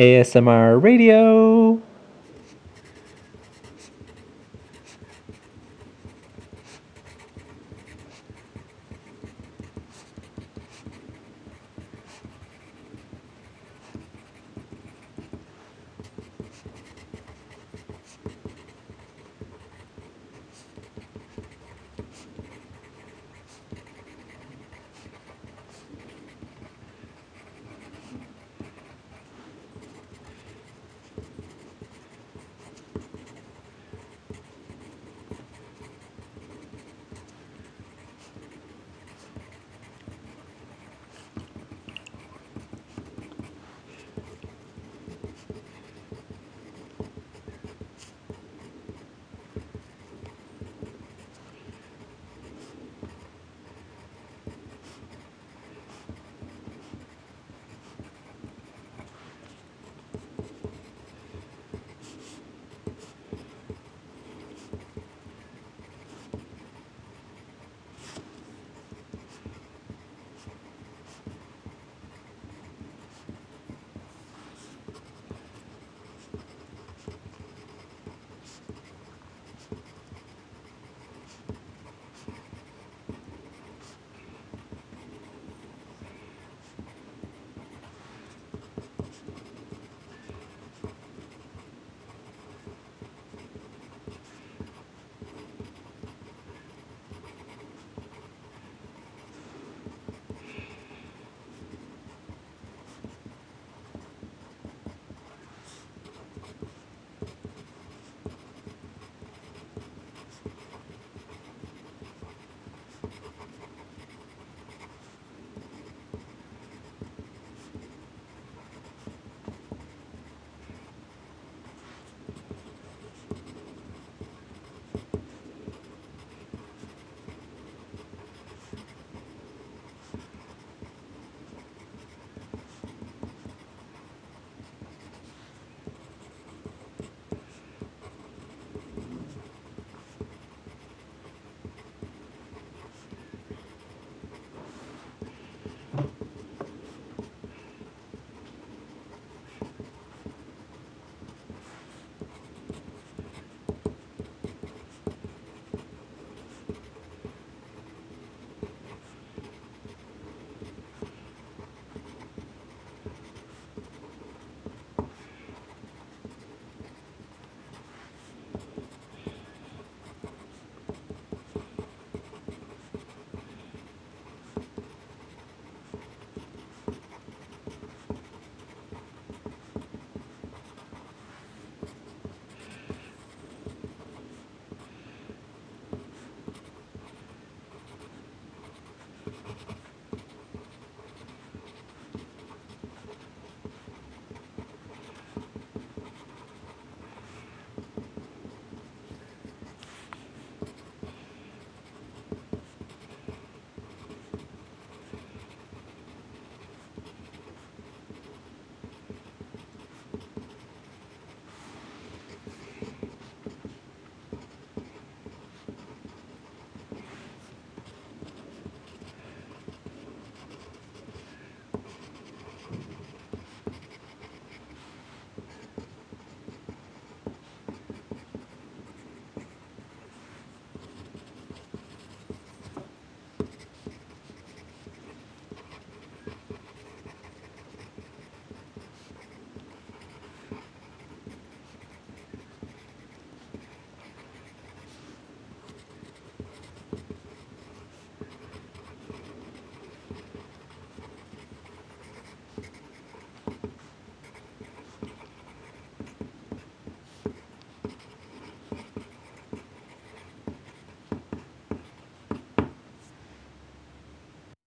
ASMR Radio.